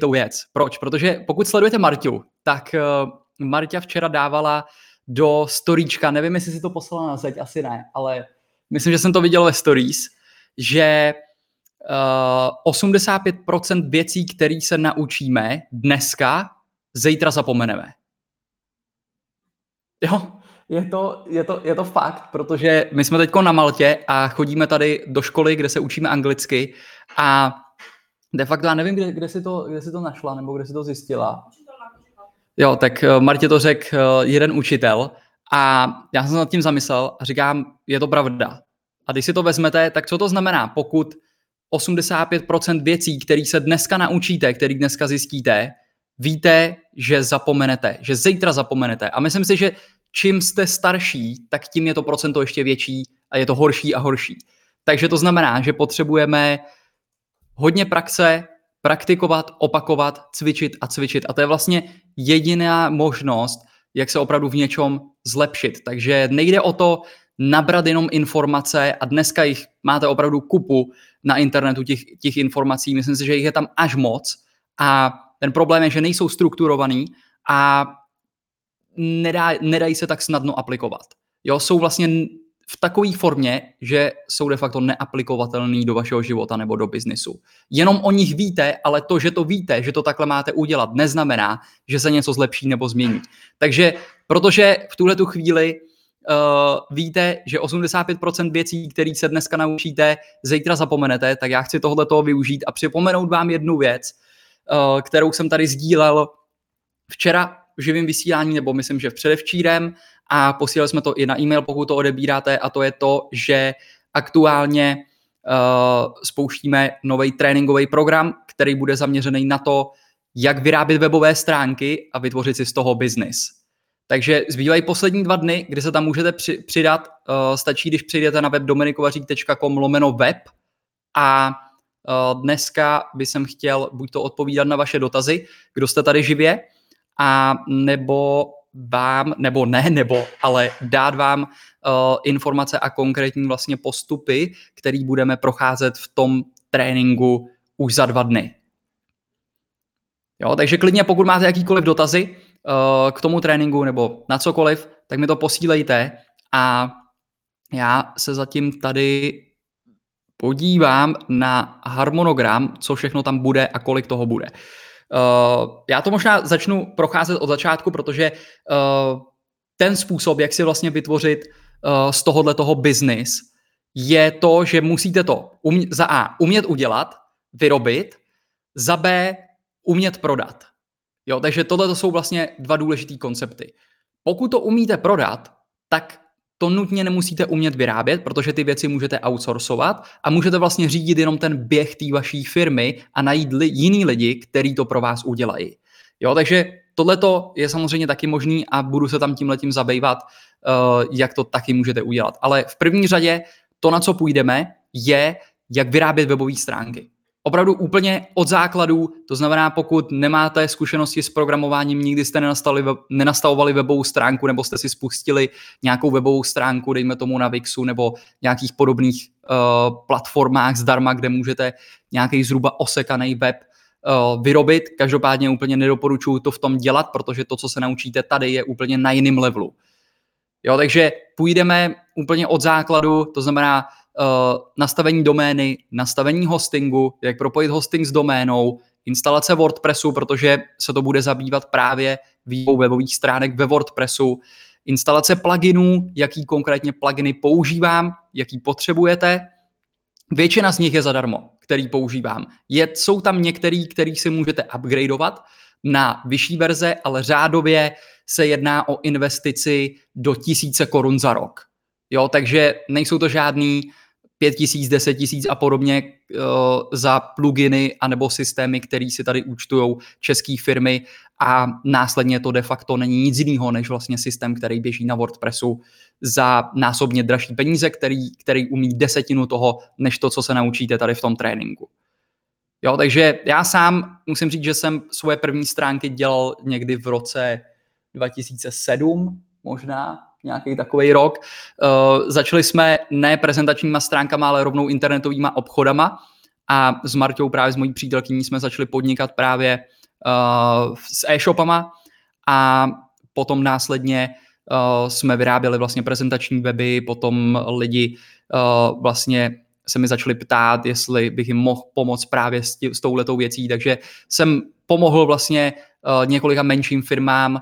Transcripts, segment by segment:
to věc. Proč? Protože pokud sledujete Marťu, tak uh, Marťa včera dávala do storíčka, nevím, jestli si to poslala na zeď, asi ne, ale myslím, že jsem to viděl ve stories, že uh, 85% věcí, které se naučíme dneska, zítra zapomeneme. Jo, je to, je, to, je to fakt, protože my jsme teď na Maltě a chodíme tady do školy, kde se učíme anglicky a de facto já nevím, kde, kde, si to, kde si to našla nebo kde si to zjistila. Jo, tak eh, Martě to řekl eh, jeden učitel a já jsem se nad tím zamyslel a říkám, je to pravda. A když si to vezmete, tak co to znamená, pokud 85% věcí, které se dneska naučíte, které dneska zjistíte, víte, že zapomenete, že zítra zapomenete. A myslím si, že čím jste starší, tak tím je to procento ještě větší a je to horší a horší. Takže to znamená, že potřebujeme hodně praxe, praktikovat, opakovat, cvičit a cvičit. A to je vlastně jediná možnost, jak se opravdu v něčem zlepšit. Takže nejde o to nabrat jenom informace a dneska jich máte opravdu kupu na internetu těch, těch informací. Myslím si, že jich je tam až moc a ten problém je, že nejsou strukturovaný a nedá, nedají se tak snadno aplikovat. Jo, jsou vlastně v takové formě, že jsou de facto neaplikovatelný do vašeho života nebo do biznisu. Jenom o nich víte, ale to, že to víte, že to takhle máte udělat, neznamená, že se něco zlepší nebo změní. Takže protože v tuhle tu chvíli uh, víte, že 85% věcí, které se dneska naučíte, zítra zapomenete, tak já chci tohle využít a připomenout vám jednu věc, uh, kterou jsem tady sdílel včera v živém vysílání, nebo myslím, že předevčírem a posílali jsme to i na e-mail, pokud to odebíráte a to je to, že aktuálně uh, spouštíme nový tréninkový program, který bude zaměřený na to, jak vyrábět webové stránky a vytvořit si z toho biznis. Takže zbývají poslední dva dny, kdy se tam můžete při, přidat. Uh, stačí, když přijdete na web dominikovařík.com lomeno web a uh, dneska bych jsem chtěl buď to odpovídat na vaše dotazy, kdo jste tady živě, a nebo vám, nebo ne, nebo, ale dát vám uh, informace a konkrétní vlastně postupy, který budeme procházet v tom tréninku už za dva dny. Jo, takže klidně, pokud máte jakýkoliv dotazy uh, k tomu tréninku nebo na cokoliv, tak mi to posílejte a já se zatím tady podívám na harmonogram, co všechno tam bude a kolik toho bude. Uh, Uh, já to možná začnu procházet od začátku, protože uh, ten způsob, jak si vlastně vytvořit uh, z tohohle toho business, je to, že musíte to umě- za A umět udělat, vyrobit, za B umět prodat. Jo, takže tohle jsou vlastně dva důležité koncepty. Pokud to umíte prodat, tak to nutně nemusíte umět vyrábět, protože ty věci můžete outsourcovat a můžete vlastně řídit jenom ten běh té vaší firmy a najít li, jiný lidi, kteří to pro vás udělají. Jo, takže tohle je samozřejmě taky možný a budu se tam tím letím zabývat, uh, jak to taky můžete udělat. Ale v první řadě to, na co půjdeme, je, jak vyrábět webové stránky opravdu úplně od základů, to znamená, pokud nemáte zkušenosti s programováním, nikdy jste nenastavovali webovou stránku nebo jste si spustili nějakou webovou stránku, dejme tomu na Wixu nebo nějakých podobných uh, platformách zdarma, kde můžete nějaký zhruba osekaný web uh, vyrobit. Každopádně úplně nedoporučuji to v tom dělat, protože to, co se naučíte tady, je úplně na jiném levelu. Jo, takže půjdeme úplně od základu, to znamená nastavení domény, nastavení hostingu, jak propojit hosting s doménou, instalace WordPressu, protože se to bude zabývat právě vývou webových stránek ve WordPressu, instalace pluginů, jaký konkrétně pluginy používám, jaký potřebujete. Většina z nich je zadarmo, který používám. Je, jsou tam některý, který si můžete upgradeovat na vyšší verze, ale řádově se jedná o investici do tisíce korun za rok. Jo, takže nejsou to žádný 5 tisíc, 10 tisíc a podobně uh, za pluginy anebo systémy, které si tady účtují české firmy a následně to de facto není nic jiného, než vlastně systém, který běží na WordPressu za násobně dražší peníze, který, který umí desetinu toho, než to, co se naučíte tady v tom tréninku. Jo, takže já sám musím říct, že jsem svoje první stránky dělal někdy v roce 2007 možná, nějaký takový rok. Uh, začali jsme ne prezentačníma stránkama, ale rovnou internetovými obchodama. A s Marťou právě s mojí přítelkyní jsme začali podnikat právě uh, s e-shopama. A potom následně uh, jsme vyráběli vlastně prezentační weby, potom lidi uh, vlastně se mi začali ptát, jestli bych jim mohl pomoct právě s, tí, s touhletou věcí, takže jsem pomohl vlastně uh, několika menším firmám uh,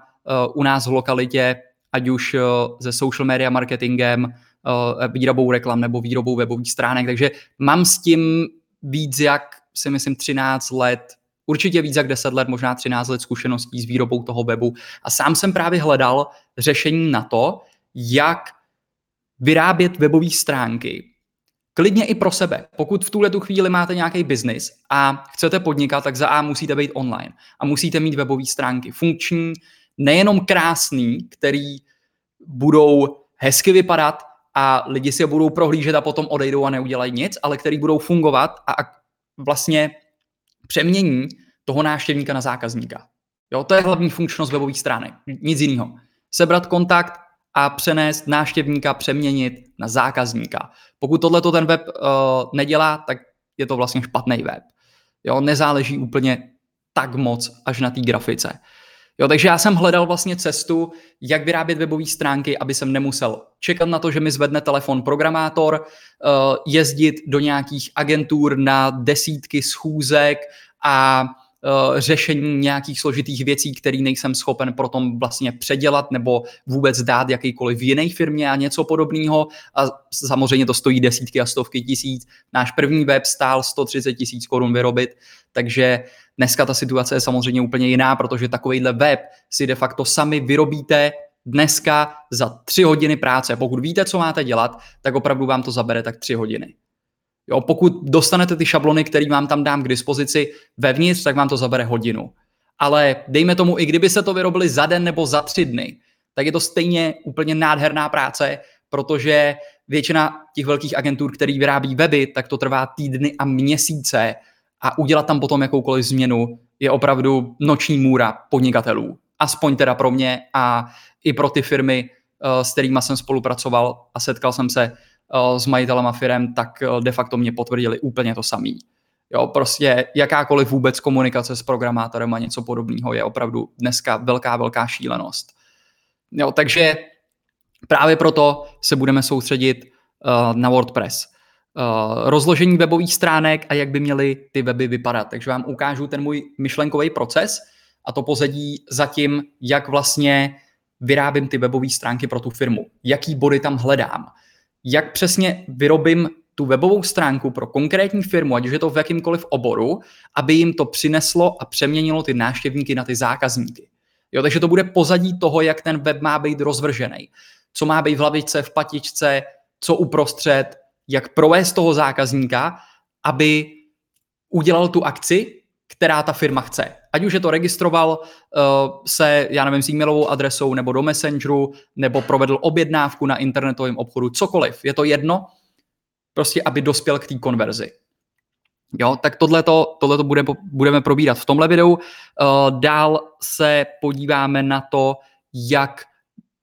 u nás v lokalitě, ať už uh, se social media marketingem, uh, výrobou reklam nebo výrobou webových stránek, takže mám s tím víc jak si myslím 13 let, určitě víc jak 10 let, možná 13 let zkušeností s výrobou toho webu a sám jsem právě hledal řešení na to, jak vyrábět webové stránky, Klidně i pro sebe. Pokud v tuhle tu chvíli máte nějaký biznis a chcete podnikat, tak za A musíte být online a musíte mít webové stránky funkční, nejenom krásný, který budou hezky vypadat a lidi si je budou prohlížet a potom odejdou a neudělají nic, ale který budou fungovat a vlastně přemění toho návštěvníka na zákazníka. Jo, to je hlavní funkčnost webových stránek. Nic jiného. Sebrat kontakt, a přenést návštěvníka, přeměnit na zákazníka. Pokud tohle ten web uh, nedělá, tak je to vlastně špatný web. Jo, nezáleží úplně tak moc až na té grafice. Jo, takže já jsem hledal vlastně cestu, jak vyrábět webové stránky, aby jsem nemusel čekat na to, že mi zvedne telefon programátor, uh, jezdit do nějakých agentur na desítky schůzek a uh, řešení nějakých složitých věcí, které nejsem schopen potom vlastně předělat nebo vůbec dát jakýkoliv jiné firmě a něco podobného. A samozřejmě to stojí desítky a stovky tisíc. Náš první web stál 130 tisíc korun vyrobit, takže dneska ta situace je samozřejmě úplně jiná, protože takovýhle web si de facto sami vyrobíte dneska za tři hodiny práce. Pokud víte, co máte dělat, tak opravdu vám to zabere tak tři hodiny. Jo, pokud dostanete ty šablony, které vám tam dám k dispozici vevnitř, tak vám to zabere hodinu. Ale dejme tomu, i kdyby se to vyrobili za den nebo za tři dny, tak je to stejně úplně nádherná práce, protože většina těch velkých agentur, který vyrábí weby, tak to trvá týdny a měsíce a udělat tam potom jakoukoliv změnu je opravdu noční můra podnikatelů. Aspoň teda pro mě a i pro ty firmy, eh, s kterými jsem spolupracoval a setkal jsem se Eh, s majitelama firem, tak eh, de facto mě potvrdili úplně to samý. Jo, prostě jakákoliv vůbec komunikace s programátorem a něco podobného je opravdu dneska velká, velká šílenost. Jo, takže právě proto se budeme soustředit uh, na WordPress. Uh, rozložení webových stránek a jak by měly ty weby vypadat. Takže vám ukážu ten můj myšlenkový proces a to pozadí za tím, jak vlastně vyrábím ty webové stránky pro tu firmu. Jaký body tam hledám jak přesně vyrobím tu webovou stránku pro konkrétní firmu, ať už je to v jakýmkoliv oboru, aby jim to přineslo a přeměnilo ty návštěvníky na ty zákazníky. Jo, takže to bude pozadí toho, jak ten web má být rozvržený. Co má být v hlavičce, v patičce, co uprostřed, jak provést toho zákazníka, aby udělal tu akci, která ta firma chce. Ať už je to registroval uh, se, já nevím, s e-mailovou adresou nebo do Messengeru, nebo provedl objednávku na internetovém obchodu, cokoliv. Je to jedno, prostě aby dospěl k té konverzi. Jo, tak tohleto, tohleto bude, budeme probírat v tomhle videu. Uh, dál se podíváme na to, jak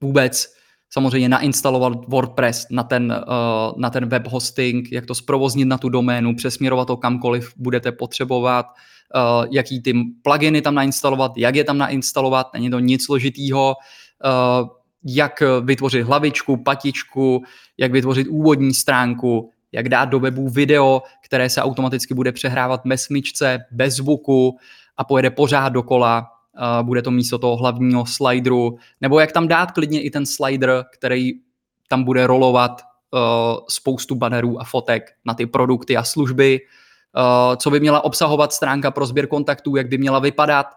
vůbec samozřejmě nainstalovat WordPress na ten, uh, na ten web hosting, jak to zprovoznit na tu doménu, přesměrovat to kamkoliv budete potřebovat, uh, jaký ty pluginy tam nainstalovat, jak je tam nainstalovat, není to nic složitýho, uh, jak vytvořit hlavičku, patičku, jak vytvořit úvodní stránku, jak dát do webu video, které se automaticky bude přehrávat bez smyčce, bez zvuku a pojede pořád dokola, bude to místo toho hlavního slideru, nebo jak tam dát klidně i ten slider, který tam bude rolovat uh, spoustu bannerů a fotek na ty produkty a služby, uh, co by měla obsahovat stránka pro sběr kontaktů, jak by měla vypadat.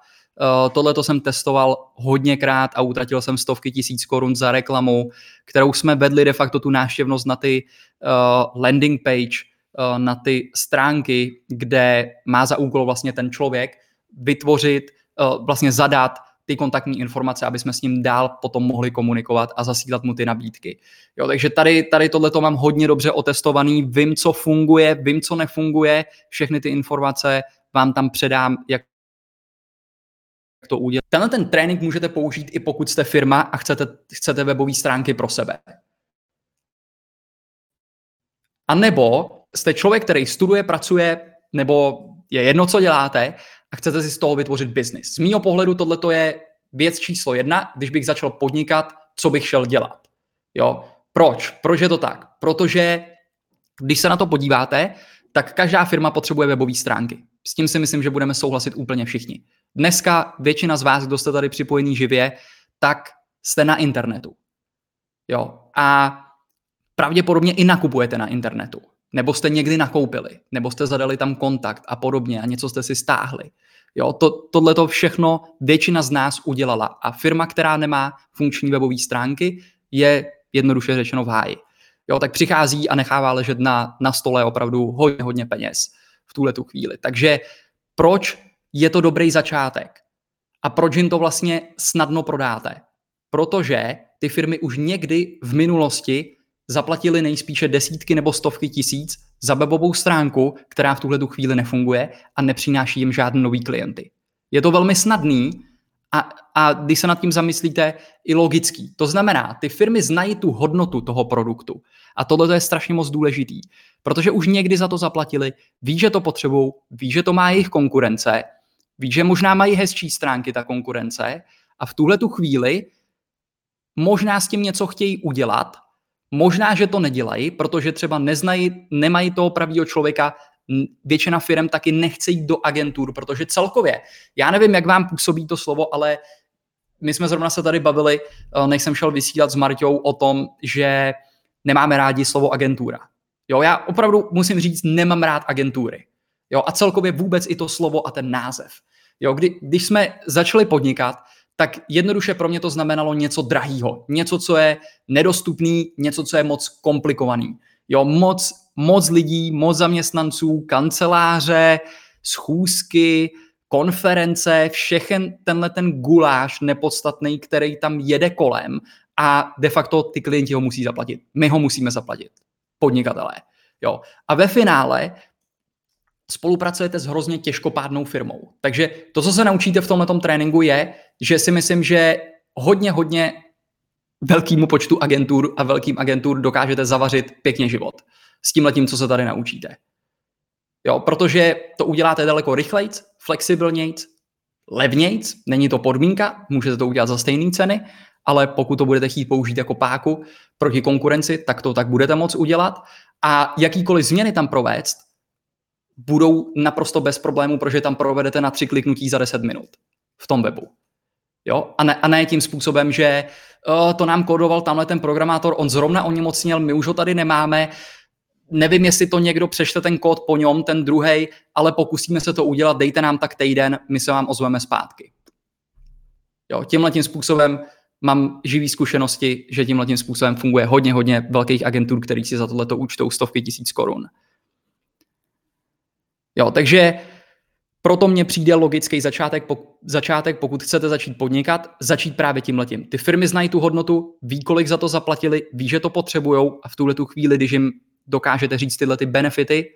Uh, Tohle to jsem testoval hodněkrát a utratil jsem stovky tisíc korun za reklamu, kterou jsme vedli de facto tu návštěvnost na ty uh, landing page, uh, na ty stránky, kde má za úkol vlastně ten člověk vytvořit, vlastně zadat ty kontaktní informace, aby jsme s ním dál potom mohli komunikovat a zasílat mu ty nabídky. Jo, takže tady, tady tohle to mám hodně dobře otestovaný, vím, co funguje, vím, co nefunguje, všechny ty informace vám tam předám, jak to udělat. Tenhle ten trénink můžete použít i pokud jste firma a chcete, chcete webové stránky pro sebe. A nebo jste člověk, který studuje, pracuje nebo je jedno, co děláte chcete si z toho vytvořit biznis. Z mýho pohledu tohle je věc číslo jedna, když bych začal podnikat, co bych šel dělat. Jo? Proč? Proč je to tak? Protože když se na to podíváte, tak každá firma potřebuje webové stránky. S tím si myslím, že budeme souhlasit úplně všichni. Dneska většina z vás, kdo jste tady připojení živě, tak jste na internetu. Jo. A pravděpodobně i nakupujete na internetu. Nebo jste někdy nakoupili, nebo jste zadali tam kontakt a podobně a něco jste si stáhli. Jo, to, tohle to všechno většina z nás udělala. A firma, která nemá funkční webové stránky, je jednoduše řečeno v háji. Jo, tak přichází a nechává ležet na, na stole opravdu hodně, hodně peněz v tuhle tu chvíli. Takže proč je to dobrý začátek? A proč jim to vlastně snadno prodáte? Protože ty firmy už někdy v minulosti zaplatili nejspíše desítky nebo stovky tisíc za webovou stránku, která v tuhle chvíli nefunguje a nepřináší jim žádný nový klienty. Je to velmi snadný a, a když se nad tím zamyslíte, i logický. To znamená, ty firmy znají tu hodnotu toho produktu. A tohle je strašně moc důležitý, protože už někdy za to zaplatili, ví, že to potřebují, ví, že to má jejich konkurence, ví, že možná mají hezčí stránky ta konkurence a v tuhle tu chvíli možná s tím něco chtějí udělat, možná, že to nedělají, protože třeba neznají, nemají toho pravého člověka, většina firm taky nechce jít do agentur, protože celkově, já nevím, jak vám působí to slovo, ale my jsme zrovna se tady bavili, eh, než jsem šel vysílat s Marťou o tom, že nemáme rádi slovo agentura. Jo, já opravdu musím říct, nemám rád agentury. Jo, a celkově vůbec i to slovo a ten název. Jo, kdy, když jsme začali podnikat, tak jednoduše pro mě to znamenalo něco drahýho, něco, co je nedostupný, něco, co je moc komplikovaný. Jo, moc, moc lidí, moc zaměstnanců, kanceláře, schůzky, konference, všechen tenhle ten guláš nepodstatný, který tam jede kolem a de facto ty klienti ho musí zaplatit. My ho musíme zaplatit. Podnikatelé. Jo. A ve finále spolupracujete s hrozně těžkopádnou firmou. Takže to, co se naučíte v tomhle tréninku, je, že si myslím, že hodně, hodně velkému počtu agentur a velkým agentur dokážete zavařit pěkně život. S tím letím, co se tady naučíte. Jo, protože to uděláte daleko rychlejc, flexibilnějc, levnějc, není to podmínka, můžete to udělat za stejné ceny, ale pokud to budete chtít použít jako páku proti konkurenci, tak to tak budete moct udělat. A jakýkoliv změny tam provést, budou naprosto bez problémů, protože tam provedete na tři kliknutí za 10 minut v tom webu. Jo? A, ne, a ne tím způsobem, že uh, to nám kodoval tamhle ten programátor, on zrovna oněmocněl, my už ho tady nemáme, nevím, jestli to někdo přečte ten kód po něm, ten druhý, ale pokusíme se to udělat, dejte nám tak týden, my se vám ozveme zpátky. Jo, tímhle tím způsobem mám živý zkušenosti, že tímhle tím způsobem funguje hodně, hodně velkých agentur, který si za tohleto účtou stovky tisíc korun. Jo, takže proto mně přijde logický začátek, začátek, pokud chcete začít podnikat, začít právě tím letím. Ty firmy znají tu hodnotu, ví, kolik za to zaplatili, ví, že to potřebují a v tuhle tu chvíli, když jim dokážete říct tyhle ty benefity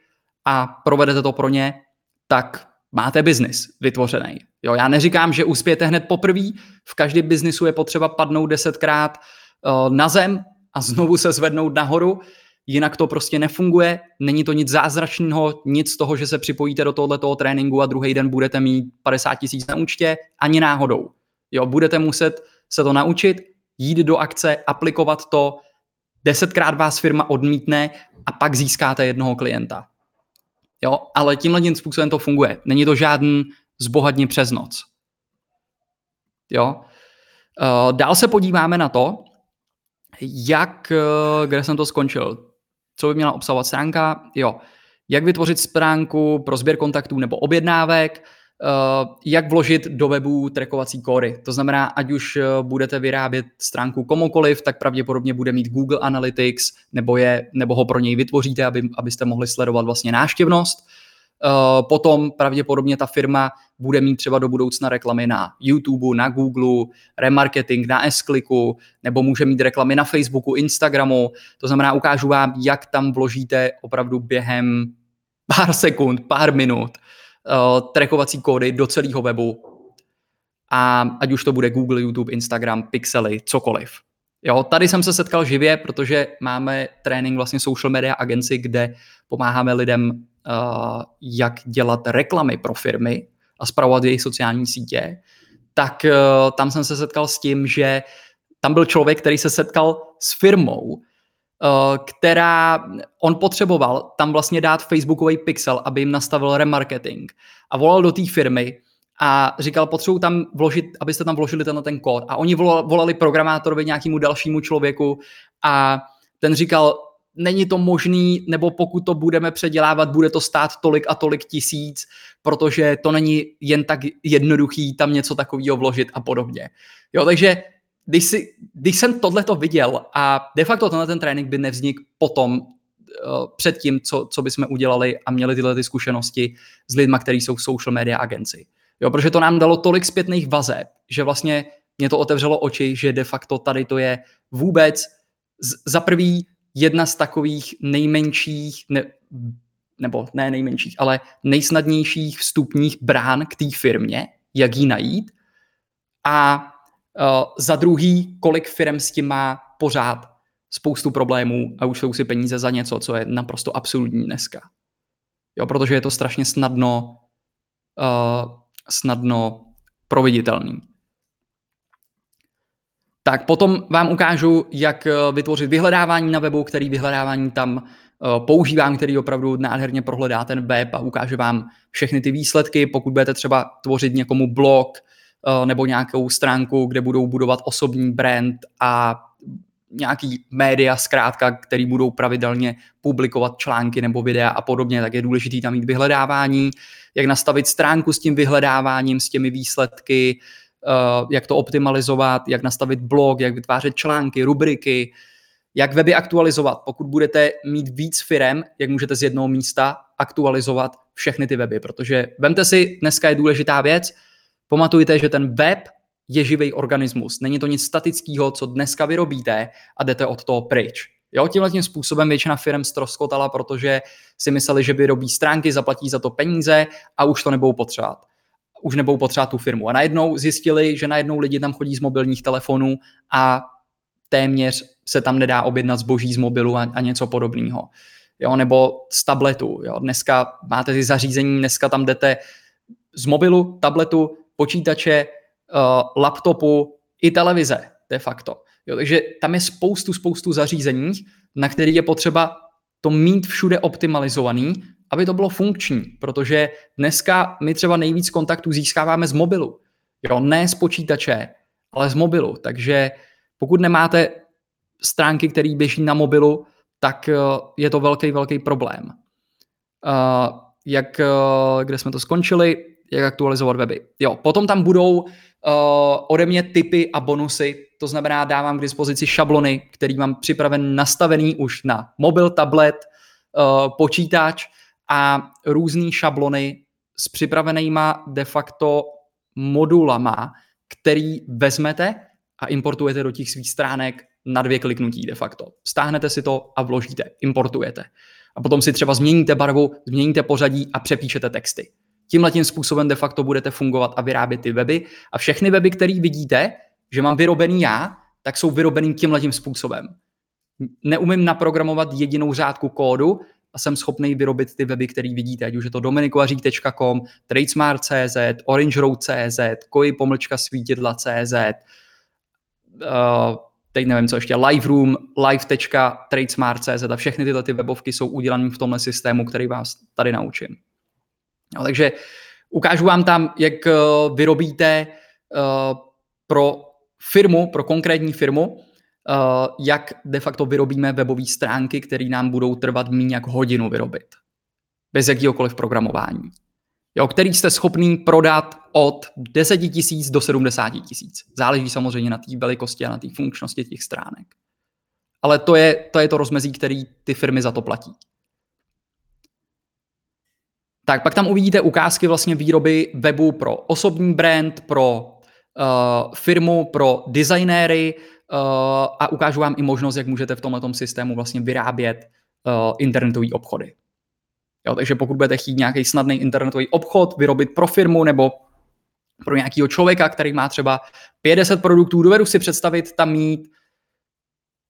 a provedete to pro ně, tak máte biznis vytvořený. Jo, já neříkám, že uspějete hned poprvé, v každém biznisu je potřeba padnout desetkrát uh, na zem a znovu se zvednout nahoru, jinak to prostě nefunguje, není to nic zázračného, nic z toho, že se připojíte do tohoto tréninku a druhý den budete mít 50 tisíc na účtě, ani náhodou. Jo, budete muset se to naučit, jít do akce, aplikovat to, desetkrát vás firma odmítne a pak získáte jednoho klienta. Jo, ale tímhle tím způsobem to funguje. Není to žádný zbohatně přes noc. Jo. Uh, dál se podíváme na to, jak, uh, kde jsem to skončil, co by měla obsahovat stránka, jo, jak vytvořit stránku pro sběr kontaktů nebo objednávek, uh, jak vložit do webu trackovací kódy. To znamená, ať už budete vyrábět stránku komukoliv, tak pravděpodobně bude mít Google Analytics, nebo, je, nebo ho pro něj vytvoříte, aby, abyste mohli sledovat vlastně náštěvnost. Uh, potom pravděpodobně ta firma bude mít třeba do budoucna reklamy na YouTube, na Google, remarketing na s nebo může mít reklamy na Facebooku, Instagramu. To znamená, ukážu vám, jak tam vložíte opravdu během pár sekund, pár minut uh, trackovací kódy do celého webu. A ať už to bude Google, YouTube, Instagram, Pixely, cokoliv. Jo, tady jsem se setkal živě, protože máme trénink vlastně social media agency, kde pomáháme lidem jak dělat reklamy pro firmy a zpravovat jejich sociální sítě, tak tam jsem se setkal s tím, že tam byl člověk, který se setkal s firmou, která on potřeboval tam vlastně dát Facebookový pixel, aby jim nastavil remarketing. A volal do té firmy a říkal, potřebuji tam vložit, abyste tam vložili ten, ten kód. A oni volali programátorovi nějakému dalšímu člověku a ten říkal, není to možný, nebo pokud to budeme předělávat, bude to stát tolik a tolik tisíc, protože to není jen tak jednoduchý tam něco takového vložit a podobně. Jo, takže když, si, když jsem tohle to viděl a de facto tenhle ten trénink by nevznik potom uh, před tím, co, co bychom udělali a měli tyhle ty zkušenosti s lidmi, kteří jsou v social media agenci. Jo, protože to nám dalo tolik zpětných vazeb, že vlastně mě to otevřelo oči, že de facto tady to je vůbec z, za prvý jedna z takových nejmenších, ne, nebo ne nejmenších, ale nejsnadnějších vstupních brán k té firmě, jak ji najít. A uh, za druhý, kolik firm s tím má pořád spoustu problémů a už jsou si peníze za něco, co je naprosto absurdní dneska. Jo, protože je to strašně snadno uh, snadno proveditelný. Tak potom vám ukážu, jak eh, vytvořit vyhledávání na webu, který vyhledávání tam eh, používám, který opravdu nádherně prohledá ten web a ukáže vám všechny ty výsledky. Pokud budete třeba tvořit někomu blog eh, nebo nějakou stránku, kde budou budovat osobní brand a nějaký média zkrátka, který budou pravidelně publikovat články nebo videa a podobně, tak je důležité tam mít vyhledávání, jak nastavit stránku s tím vyhledáváním, s těmi výsledky, jak to optimalizovat, jak nastavit blog, jak vytvářet články, rubriky, jak weby aktualizovat. Pokud budete mít víc firem, jak můžete z jednoho místa aktualizovat všechny ty weby, protože vemte si, dneska je důležitá věc, pamatujte, že ten web je živý organismus. Není to nic statického, co dneska vyrobíte a jdete od toho pryč. Jo, tímhle tím způsobem většina firm ztroskotala, protože si mysleli, že vyrobí stránky, zaplatí za to peníze a už to nebudou potřebovat. Už nebudou potřebovat tu firmu. A najednou zjistili, že najednou lidi tam chodí z mobilních telefonů a téměř se tam nedá objednat zboží z mobilu a, a něco podobného. Jo, nebo z tabletu. Jo. Dneska máte ty zařízení, dneska tam jdete z mobilu, tabletu, počítače, uh, laptopu i televize de facto. Jo, takže tam je spoustu, spoustu zařízení, na který je potřeba to mít všude optimalizovaný, aby to bylo funkční, protože dneska my třeba nejvíc kontaktů získáváme z mobilu. Jo, ne z počítače, ale z mobilu. Takže pokud nemáte stránky, které běží na mobilu, tak eh, je to velký, velký problém. Uh, jak, uh, kde jsme to skončili, jak aktualizovat weby. Jo, potom tam budou uh, ode mě typy a bonusy, to znamená dávám k dispozici šablony, který mám připraven nastavený už na mobil, tablet, uh, počítač a různé šablony s připravenýma de facto modulama, který vezmete a importujete do těch svých stránek na dvě kliknutí de facto. Stáhnete si to a vložíte, importujete. A potom si třeba změníte barvu, změníte pořadí a přepíšete texty. Tímhle tím způsobem de facto budete fungovat a vyrábět ty weby. A všechny weby, které vidíte, že mám vyrobený já, tak jsou vyrobený tímhle tím způsobem. Neumím naprogramovat jedinou řádku kódu a jsem schopný vyrobit ty weby, které vidíte, ať už je to dominikovařík.com, tradesmart.cz, orangeroad.cz, koji pomlčka svítidla.cz, uh, teď nevím co ještě, Liveroom, live.tradesmart.cz a všechny tyhle ty webovky jsou udělané v tomhle systému, který vás tady naučím. No, takže ukážu vám tam, jak eh, vyrobíte uh, pro firmu, pro konkrétní firmu, jak de facto vyrobíme webové stránky, které nám budou trvat méně jak hodinu vyrobit. Bez jakýhokoliv programování. Jo, který jste schopný prodat od 10 tisíc do 70 tisíc. Záleží samozřejmě na té velikosti a na té funkčnosti těch stránek. Ale to je, to je to rozmezí, který ty firmy za to platí. Tak pak tam uvidíte ukázky vlastně výroby webu pro osobní brand, pro uh, firmu, pro designéry a ukážu vám i možnost, jak můžete v tomto systému vlastně vyrábět uh, internetové obchody. Jo, takže pokud budete chtít nějaký snadný internetový obchod vyrobit pro firmu nebo pro nějakého člověka, který má třeba 50 produktů, dovedu si představit tam mít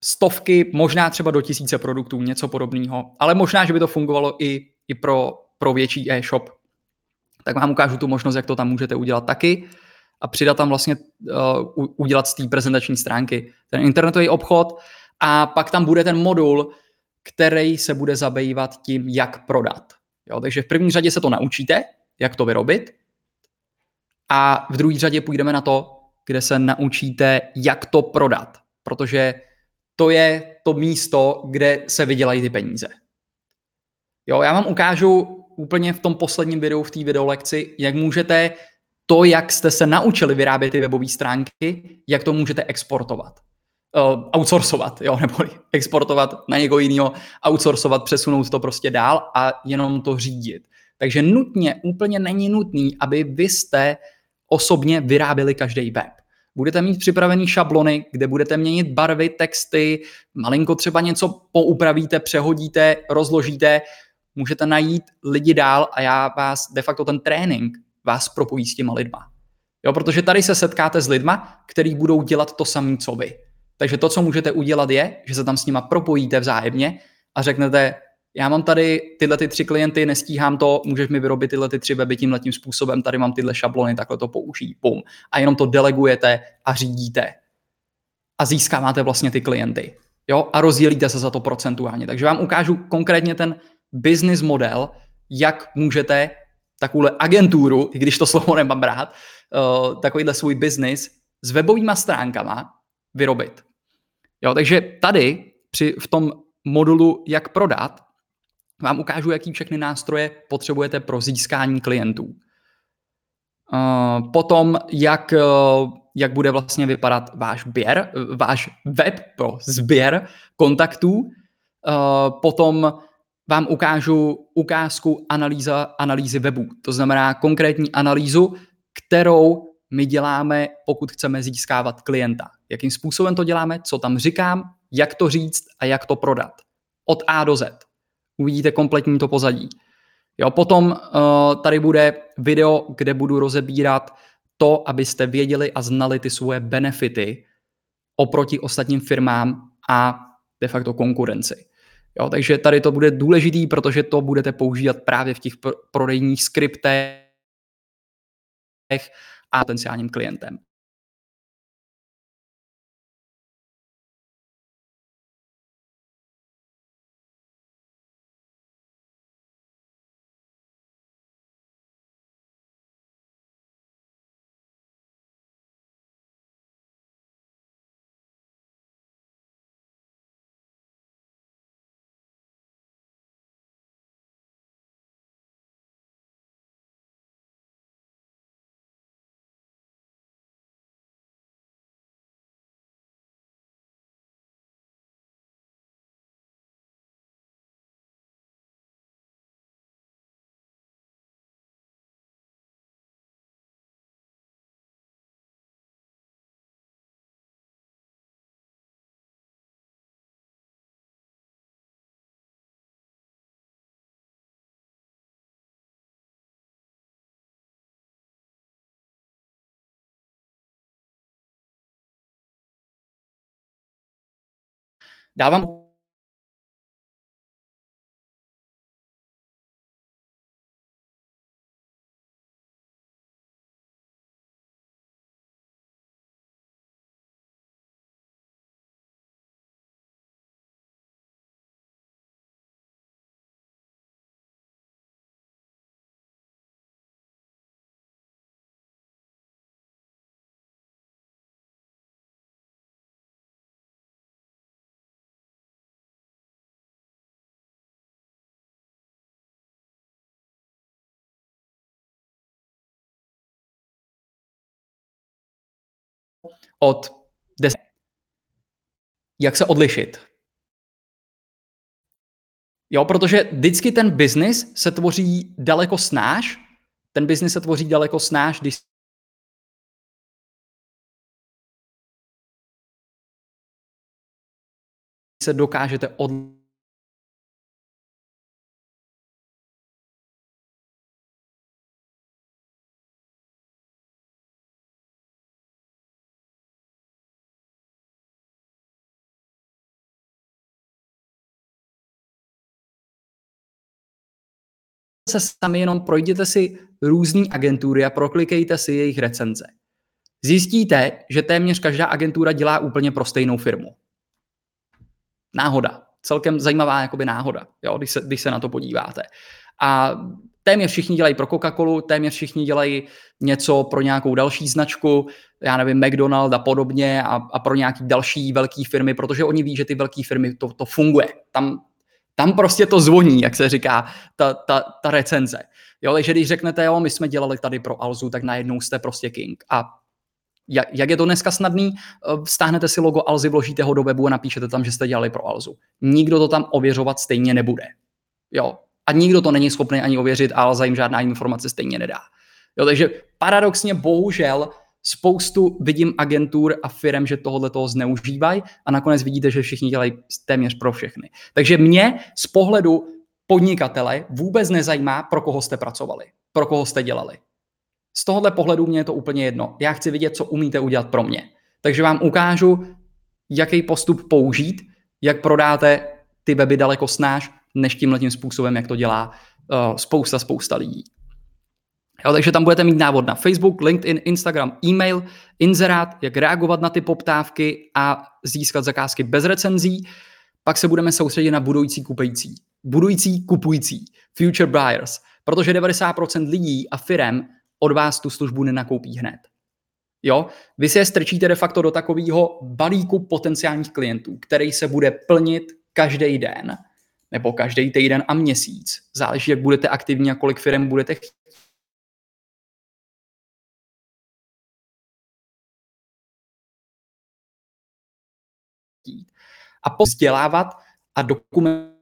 stovky, možná třeba do tisíce produktů, něco podobného, ale možná, že by to fungovalo i i pro, pro větší e-shop, tak vám ukážu tu možnost, jak to tam můžete udělat taky a přidat tam vlastně, uh, udělat z té prezentační stránky ten internetový obchod a pak tam bude ten modul, který se bude zabývat tím, jak prodat. Jo, takže v první řadě se to naučíte, jak to vyrobit a v druhé řadě půjdeme na to, kde se naučíte, jak to prodat, protože to je to místo, kde se vydělají ty peníze. Jo, já vám ukážu úplně v tom posledním videu, v té videolekci, jak můžete to, jak jste se naučili vyrábět ty webové stránky, jak to můžete exportovat. Uh, outsourcovat, jo, nebo exportovat na někoho jiného, outsourcovat, přesunout to prostě dál a jenom to řídit. Takže nutně, úplně není nutný, aby vy jste osobně vyráběli každý web. Budete mít připravený šablony, kde budete měnit barvy, texty, malinko třeba něco poupravíte, přehodíte, rozložíte, můžete najít lidi dál a já vás de facto ten trénink vás propojí s těma lidma. Jo, protože tady se setkáte s lidma, kteří budou dělat to samé, co vy. Takže to, co můžete udělat, je, že se tam s nima propojíte vzájemně a řeknete, já mám tady tyhle ty tři klienty, nestíhám to, můžeš mi vyrobit tyhle ty tři weby tímhle tím způsobem, tady mám tyhle šablony, takhle to použij, pum. A jenom to delegujete a řídíte. A získáváte vlastně ty klienty. Jo? A rozdělíte se za to procentuálně. Takže vám ukážu konkrétně ten business model, jak můžete takovou agenturu, i když to slovo nemám rád, uh, takovýhle svůj business s webovými stránkama vyrobit. Jo, takže tady při, v tom modulu Jak prodat vám ukážu, jaký všechny nástroje potřebujete pro získání klientů. Uh, potom, jak, uh, jak bude vlastně vypadat váš běr, váš web pro sběr kontaktů. Potom vám ukážu ukázku analýza, analýzy webu. To znamená konkrétní analýzu, kterou my děláme, pokud chceme získávat klienta. Jakým způsobem to děláme, co tam říkám, jak to říct a jak to prodat. Od A do Z. Uvidíte kompletní to pozadí. Jo, potom uh, tady bude video, kde budu rozebírat to, abyste věděli a znali ty svoje benefity oproti ostatním firmám a de facto konkurenci. Jo, takže tady to bude důležitý, protože to budete používat právě v těch prodejních skriptech a potenciálním klientem. Dávám od 10. Jak se odlišit? Jo, protože vždycky ten biznis se tvoří daleko snáš, ten biznis se tvoří daleko snáš, když se dokážete odlišit se sami, jenom projděte si různé agentury a proklikejte si jejich recenze. Zjistíte, že téměř každá agentura dělá úplně pro stejnou firmu. Náhoda. Celkem zajímavá jakoby náhoda, jo, když, se, když se na to podíváte. A téměř všichni dělají pro Coca-Colu, téměř všichni dělají něco pro nějakou další značku, já nevím, McDonald a podobně a, a pro nějaký další velké firmy, protože oni ví, že ty velké firmy to, to funguje. Tam, tam prostě to zvoní, jak se říká, ta, ta, ta recenze. Jo, takže když řeknete, jo, my jsme dělali tady pro Alzu, tak najednou jste prostě king. A jak, jak je to dneska snadný? Eh, stáhnete si logo Alzy, vložíte ho do webu a napíšete tam, že jste dělali pro Alzu. Nikdo to tam ověřovat stejně nebude. Jo, a nikdo to není schopný ani ověřit a Alza jim žádná informace stejně nedá. Jo, takže paradoxně, bohužel, spoustu vidím agentur a firm, že tohle toho zneužívají a nakonec vidíte, že všichni dělají téměř pro všechny. Takže mě z pohledu podnikatele vůbec nezajímá, pro koho jste pracovali, pro koho jste dělali. Z tohohle pohledu mě je to úplně jedno. Já chci vidět, co umíte udělat pro mě. Takže vám ukážu, jaký postup použít, jak prodáte ty weby daleko snáš, než tímhle způsobem, jak to dělá uh, spousta, spousta lidí. Jo, takže tam budete mít návod na Facebook, LinkedIn, Instagram, e-mail, inzerát, jak reagovat na ty poptávky a získat zakázky bez recenzí. Pak se budeme soustředit na budující kupující. Budující kupující, future buyers, protože 90% lidí a firem od vás tu službu nenakoupí hned. Jo? Vy se strčíte de facto do takového balíku potenciálních klientů, který se bude plnit každý den nebo každý týden a měsíc. Záleží, jak budete aktivní a kolik firm budete chtít. A vzdělávat a dokumentovat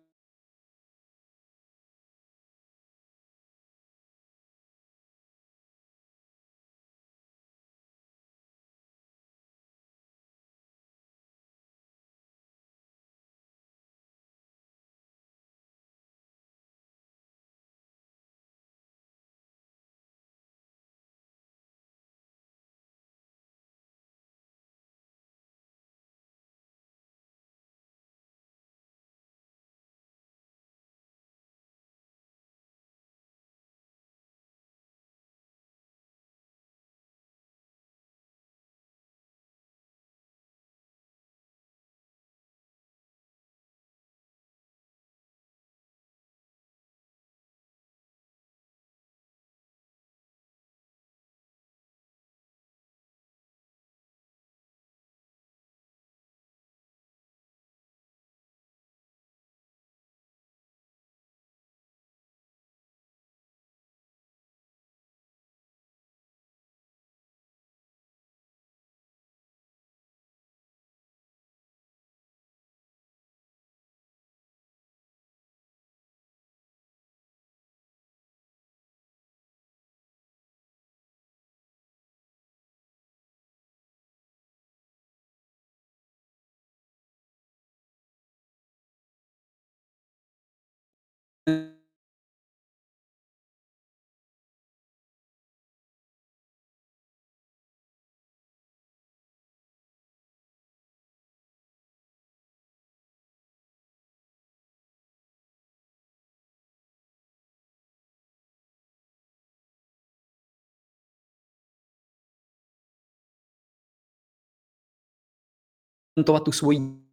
tu svoji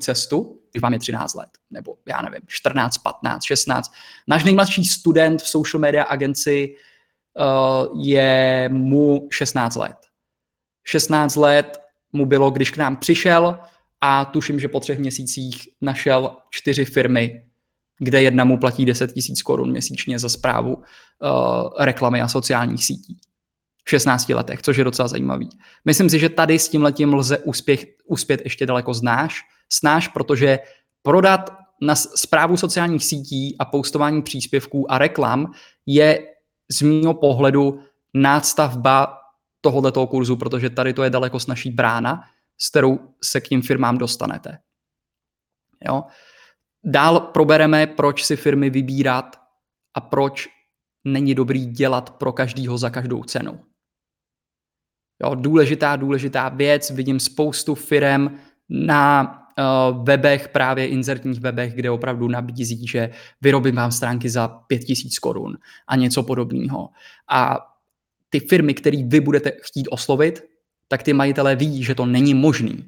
cestu, když vám je 13 let, nebo já nevím, 14, 15, 16. Náš nejmladší student v social media agenci uh, je mu 16 let. 16 let mu bylo, když k nám přišel a tuším, že po třech měsících našel čtyři firmy, kde jedna mu platí 10 tisíc korun měsíčně za zprávu uh, reklamy a sociálních sítí. V 16 letech, což je docela zajímavý. Myslím si, že tady s tím letím lze uspěch, uspět ještě daleko znáš, snáš, protože prodat na zprávu sociálních sítí a postování příspěvků a reklam je z mého pohledu nástavba tohoto kurzu, protože tady to je daleko snažší brána s kterou se k tím firmám dostanete. Jo? Dál probereme, proč si firmy vybírat a proč není dobrý dělat pro každýho za každou cenu. Jo, důležitá, důležitá věc. Vidím spoustu firm na webech, právě inzertních webech, kde opravdu nabízí, že vyrobím vám stránky za 5000 korun a něco podobného. A ty firmy, které vy budete chtít oslovit, tak ty majitelé ví, že to není možný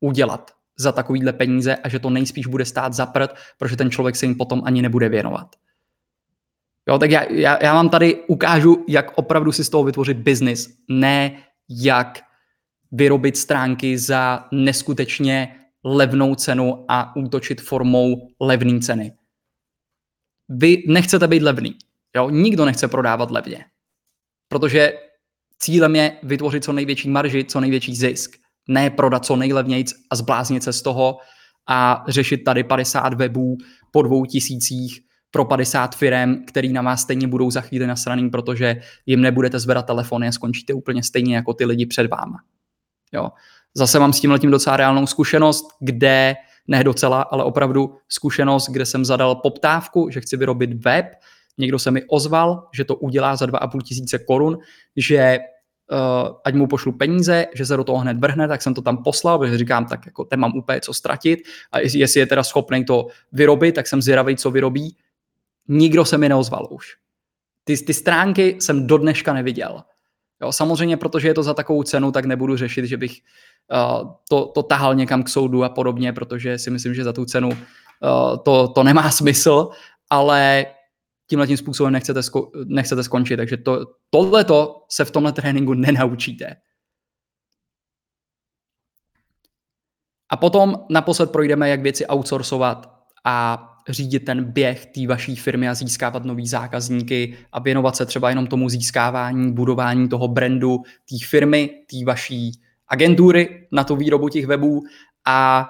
udělat za takovýhle peníze a že to nejspíš bude stát za prd, protože ten člověk se jim potom ani nebude věnovat. Jo, tak já, já, já vám tady ukážu, jak opravdu si z toho vytvořit biznis, ne jak vyrobit stránky za neskutečně levnou cenu a útočit formou levné ceny. Vy nechcete být levný. Jo? Nikdo nechce prodávat levně. Protože cílem je vytvořit co největší marži, co největší zisk. Ne prodat co nejlevněji a zbláznit se z toho a řešit tady 50 webů po dvou tisících pro 50 firm, který na vás stejně budou za chvíli nasraný, protože jim nebudete zvedat telefony a skončíte úplně stejně jako ty lidi před váma. Jo. Zase mám s tím letím docela reálnou zkušenost, kde, ne docela, ale opravdu zkušenost, kde jsem zadal poptávku, že chci vyrobit web, někdo se mi ozval, že to udělá za 2,5 tisíce korun, že uh, ať mu pošlu peníze, že se do toho hned vrhne, tak jsem to tam poslal, protože říkám, tak jako ten mám úplně co ztratit a jestli je teda schopný to vyrobit, tak jsem zvědavý, co vyrobí nikdo se mi neozval už. Ty, ty stránky jsem do dneška neviděl. Jo, samozřejmě, protože je to za takovou cenu, tak nebudu řešit, že bych to, to tahal někam k soudu a podobně, protože si myslím, že za tu cenu uh, to, to nemá smysl, ale tímhle tím způsobem nechcete, sko- nechcete skončit. Takže to, tohleto se v tomhle tréninku nenaučíte. A potom naposled projdeme, jak věci outsourcovat a řídit ten běh té vaší firmy a získávat nový zákazníky a věnovat se třeba jenom tomu získávání, budování toho brandu té firmy, té vaší agentury na tu výrobu těch webů a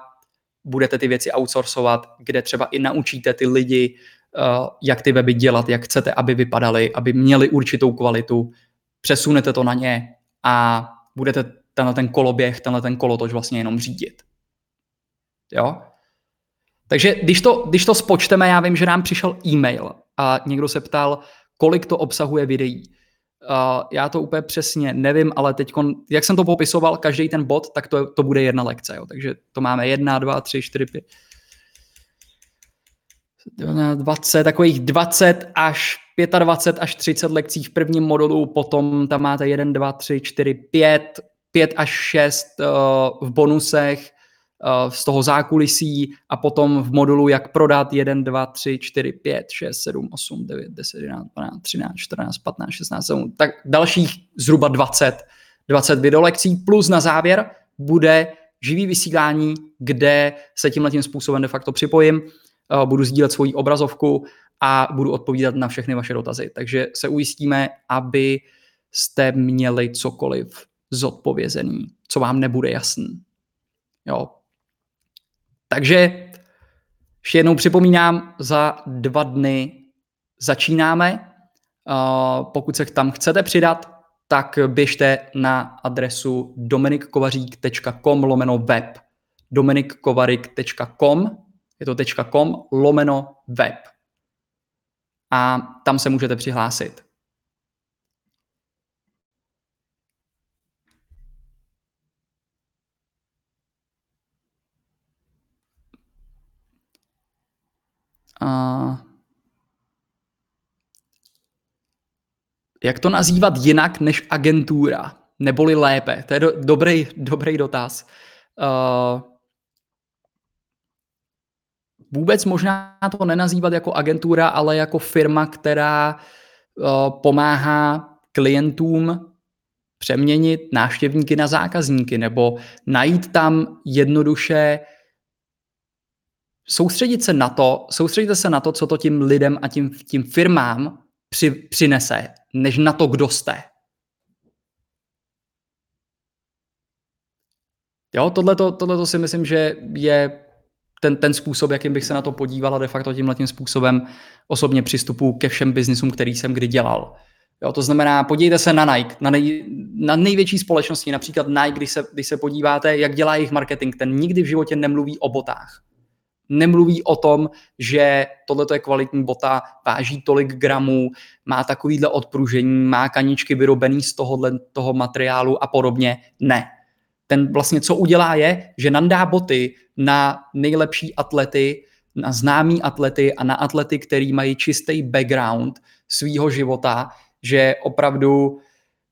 budete ty věci outsourcovat, kde třeba i naučíte ty lidi, eh, jak ty weby dělat, jak chcete, aby vypadaly, aby měli určitou kvalitu, přesunete to na ně a budete tenhle ten koloběh, tenhle ten kolotoč vlastně jenom řídit. Jo? Takže když to, když to spočteme, já vím, že nám přišel e-mail a někdo se ptal, kolik to obsahuje videí. Uh, já to úplně přesně nevím, ale teď, jak jsem to popisoval, každý ten bod, tak to, to bude jedna lekce. Jo. Takže to máme jedna, dva, tři, čtyři, pět. 20, takových 20 až 25 až 30 lekcí v prvním modulu, potom tam máte 1, 2, 3, 4, 5, 5 až 6 uh, v bonusech, Eh, z toho zákulisí a potom v modulu, jak prodat 1, 2, 3, 4, 5, 6, 7, 8, 9, 10, 11, 12, 13, 14, 15, 16, 17, tak dalších zhruba 20, 20 videolekcí plus na závěr bude živý vysílání, kde se tímhle tím způsobem de facto připojím, eh, budu sdílet svoji obrazovku a budu odpovídat na všechny vaše dotazy. Takže se ujistíme, aby jste měli cokoliv zodpovězený, co vám nebude jasný. Jo, takže ještě jednou připomínám, za dva dny začínáme. Pokud se tam chcete přidat, tak běžte na adresu dominikkovařík.com lomeno web. dominikkovarik.com je to .com lomeno web. A tam se můžete přihlásit. Jak to nazývat jinak než agentura? Neboli lépe? To je do, dobrý, dobrý dotaz. Uh, vůbec možná to nenazývat jako agentura, ale jako firma, která uh, pomáhá klientům přeměnit návštěvníky na zákazníky nebo najít tam jednoduše soustředit se na to, soustředit se na to, co to tím lidem a tím, tím firmám při, přinese, než na to, kdo jste. Jo, tohleto, tohleto si myslím, že je ten, ten způsob, jakým bych se na to podíval a de facto tímhle tím způsobem osobně přistupu ke všem biznisům, který jsem kdy dělal. Jo, to znamená, podívejte se na Nike, na, nej, na největší společnosti, například Nike, když se, když se podíváte, jak dělá jejich marketing, ten nikdy v životě nemluví o botách. Nemluví o tom, že tohle je kvalitní bota, váží tolik gramů, má takovýhle odpružení, má kaničky vyrobený z tohohle toho materiálu a podobně. Ne. Ten vlastně, co udělá, je, že nandá boty na nejlepší atlety, na známý atlety a na atlety, který mají čistý background svýho života, že opravdu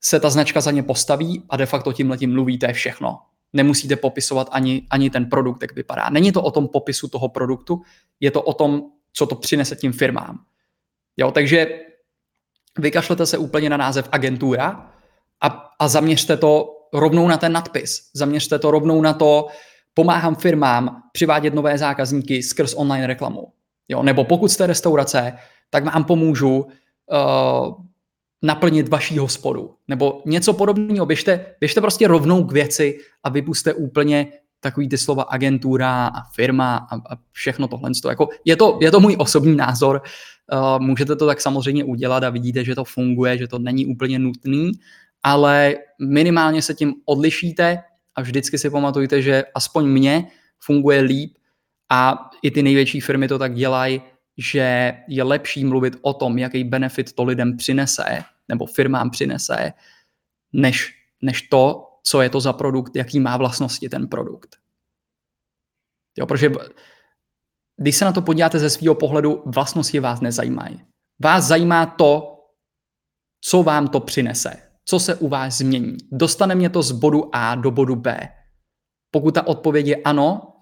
se ta značka za ně postaví a de facto tím letím mluví, to je všechno. Nemusíte popisovat ani, ani ten produkt, jak vypadá. Není to o tom popisu toho produktu, je to o tom, co to přinese tím firmám. Jo, takže vykašlete se úplně na název agentura a, a zaměřte to rovnou na ten nadpis. Zaměřte to rovnou na to, pomáhám firmám přivádět nové zákazníky skrz online reklamu. Jo, nebo pokud jste restaurace, tak vám pomůžu uh, naplnit vaší hospodu. Nebo něco podobného. Běžte, běžte prostě rovnou k věci a vypuste úplně takový ty slova agentura a firma a, a všechno tohle. Jako, je, to, je to můj osobní názor. Uh, můžete to tak samozřejmě udělat a vidíte, že to funguje, že to není úplně nutný, ale minimálně se tím odlišíte a vždycky si pamatujte, že aspoň mě funguje líp a i ty největší firmy to tak dělají, že je lepší mluvit o tom, jaký benefit to lidem přinese, nebo firmám přinese, než, než to, co je to za produkt, jaký má vlastnosti ten produkt. Jo, protože když se na to podíváte ze svého pohledu, vlastnosti vás nezajímají. Vás zajímá to, co vám to přinese, co se u vás změní. Dostane mě to z bodu A do bodu B. Pokud ta odpověď je ano,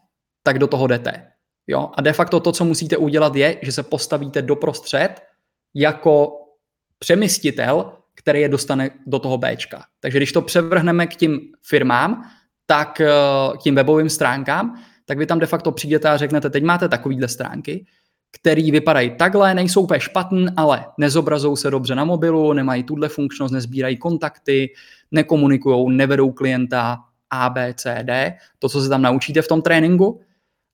tak do toho jdete. Jo? A de facto to, co musíte udělat, je, že se postavíte doprostřed jako přemystitel, který je dostane do toho Bčka. Takže když to převrhneme k tím firmám, tak eh, k tím webovým stránkám, tak vy tam de facto přijdete a řeknete, teď máte takovýhle stránky, který vypadají takhle, nejsou úplně špatný, ale nezobrazou se dobře na mobilu, nemají tuhle funkčnost, nezbírají kontakty, nekomunikují, nevedou klienta A, B, C, D, to, co se tam naučíte v tom tréninku.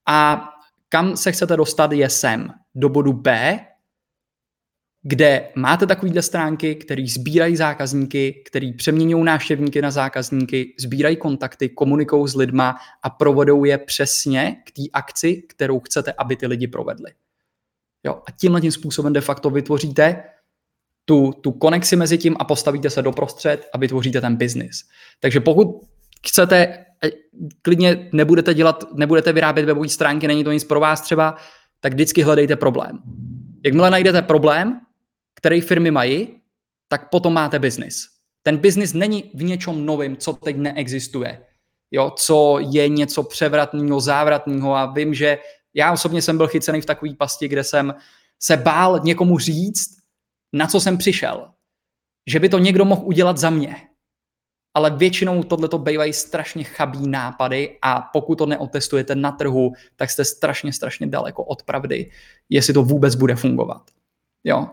A kam se chcete dostat je sem, do bodu B, kde máte takovýhle stránky, které sbírají zákazníky, které přeměňují návštěvníky na zákazníky, sbírají kontakty, komunikují s lidma a provedou je přesně k té akci, kterou chcete, aby ty lidi provedli. Jo, a tímhle tím způsobem de facto vytvoříte tu, tu konexi mezi tím a postavíte se doprostřed a vytvoříte ten biznis. Takže pokud chcete, klidně nebudete dělat, nebudete vyrábět webové stránky, není to nic pro vás třeba, tak vždycky hledejte problém. Jakmile najdete problém, který firmy mají, tak potom máte biznis. Ten biznis není v něčem novém, co teď neexistuje. Jo, co je něco převratného, závratného a vím, že já osobně jsem byl chycený v takové pasti, kde jsem se bál někomu říct, na co jsem přišel. Že by to někdo mohl udělat za mě. Ale většinou tohleto bývají strašně chabí nápady a pokud to neotestujete na trhu, tak jste strašně, strašně daleko od pravdy, jestli to vůbec bude fungovat. Jo?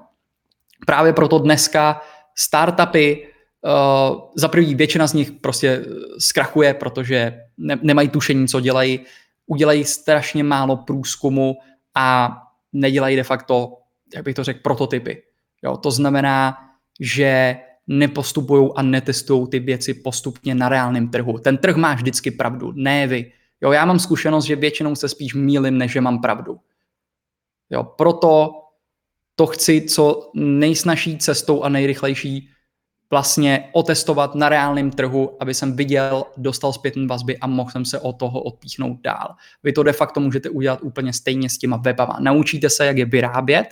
Právě proto dneska startupy, uh, za první většina z nich prostě zkrachuje, protože ne, nemají tušení, co dělají, udělají strašně málo průzkumu a nedělají de facto, jak bych to řekl, prototypy. Jo, to znamená, že nepostupují a netestují ty věci postupně na reálném trhu. Ten trh má vždycky pravdu, ne vy. Jo, já mám zkušenost, že většinou se spíš mílim, než že mám pravdu. Jo, proto to chci co nejsnažší cestou a nejrychlejší vlastně otestovat na reálném trhu, aby jsem viděl, dostal zpětné vazby a mohl jsem se od toho odpíchnout dál. Vy to de facto můžete udělat úplně stejně s těma webama. Naučíte se, jak je vyrábět,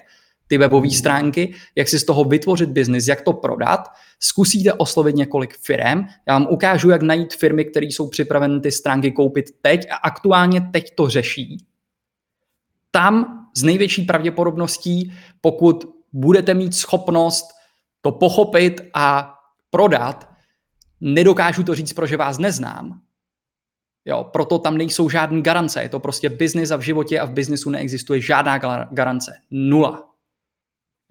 ty webové stránky, jak si z toho vytvořit biznis, jak to prodat, zkusíte oslovit několik firm. Já vám ukážu, jak najít firmy, které jsou připraveny ty stránky koupit teď a aktuálně teď to řeší. Tam z největší pravděpodobností, pokud budete mít schopnost to pochopit a prodat, nedokážu to říct, protože vás neznám. Jo, proto tam nejsou žádné garance. Je to prostě biznis a v životě a v biznisu neexistuje žádná garance. Nula.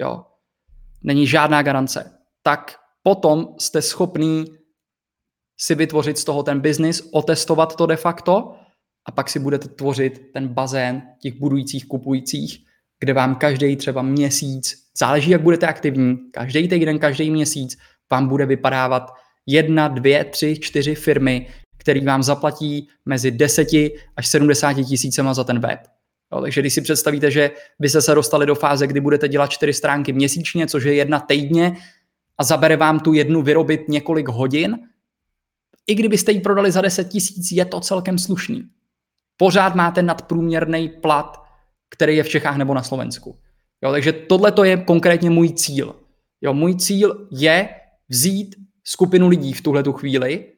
Jo. Není žádná garance. Tak potom jste schopný si vytvořit z toho ten biznis, otestovat to de facto a pak si budete tvořit ten bazén těch budujících, kupujících kde vám každý třeba měsíc, záleží, jak budete aktivní, každý týden, každý měsíc vám bude vypadávat jedna, dvě, tři, čtyři firmy, který vám zaplatí mezi 10 až 70 tisícema za ten web. Jo, takže když si představíte, že byste se dostali do fáze, kdy budete dělat čtyři stránky měsíčně, což je jedna týdně, a zabere vám tu jednu vyrobit několik hodin, i kdybyste ji prodali za 10 tisíc, je to celkem slušný. Pořád máte nadprůměrný plat, který je v Čechách nebo na Slovensku. Jo, takže tohle to je konkrétně můj cíl. Jo, můj cíl je vzít skupinu lidí v tuhle tu chvíli,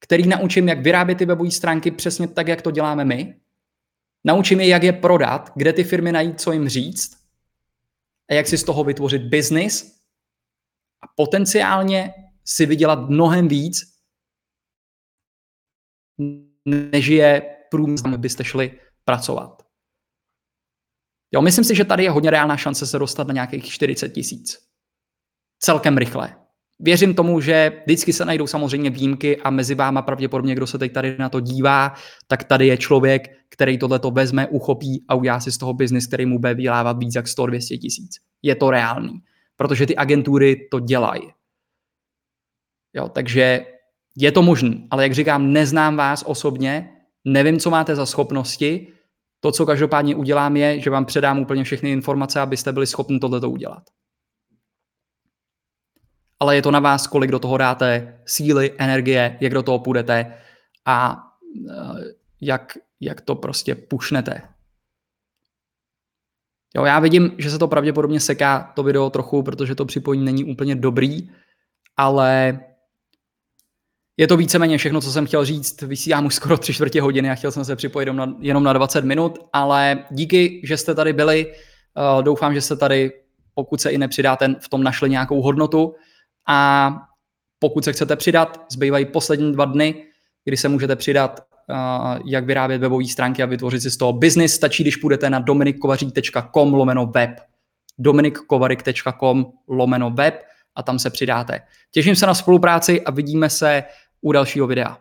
který naučím, jak vyrábět ty webové stránky přesně tak, jak to děláme my. Naučím je, jak je prodat, kde ty firmy najít, co jim říct a jak si z toho vytvořit biznis a potenciálně si vydělat mnohem víc, než je průměr, byste šli pracovat. Jo, myslím si, že tady je hodně reálná šance se dostat na nějakých 40 tisíc. Celkem rychle. Věřím tomu, že vždycky se najdou samozřejmě výjimky a mezi váma pravděpodobně, kdo se teď tady na to dívá, tak tady je člověk, který tohleto vezme, uchopí a udělá si z toho biznis, který mu bude vylávat víc jak 100-200 tisíc. Je to reálný, protože ty agentury to dělají. Jo, takže je to možné, ale jak říkám, neznám vás osobně, nevím, co máte za schopnosti. To, co každopádně udělám, je, že vám předám úplně všechny informace, abyste byli schopni tohleto udělat ale je to na vás, kolik do toho dáte síly, energie, jak do toho půjdete a eh, jak, jak to prostě pušnete. Jo, já vidím, že se to pravděpodobně seká to video trochu, protože to připojení není úplně dobrý, ale je to víceméně všechno, co jsem chtěl říct. Vysílám už skoro tři čtvrtě hodiny a chtěl jsem se připojit jenom na, jenom na 20 minut, ale díky, že jste tady byli. Uh, doufám, že jste tady, pokud se i nepřidáte, v tom našli nějakou hodnotu. A pokud se chcete přidat, zbývají poslední dva dny, kdy se můžete přidat, uh, jak vyrábět webové stránky a vytvořit si z toho business. Stačí, když půjdete na dominikkovařík.com lomeno web. dominikkovarik.com lomeno web a tam se přidáte. Těším se na spolupráci a vidíme se u dalšího videa.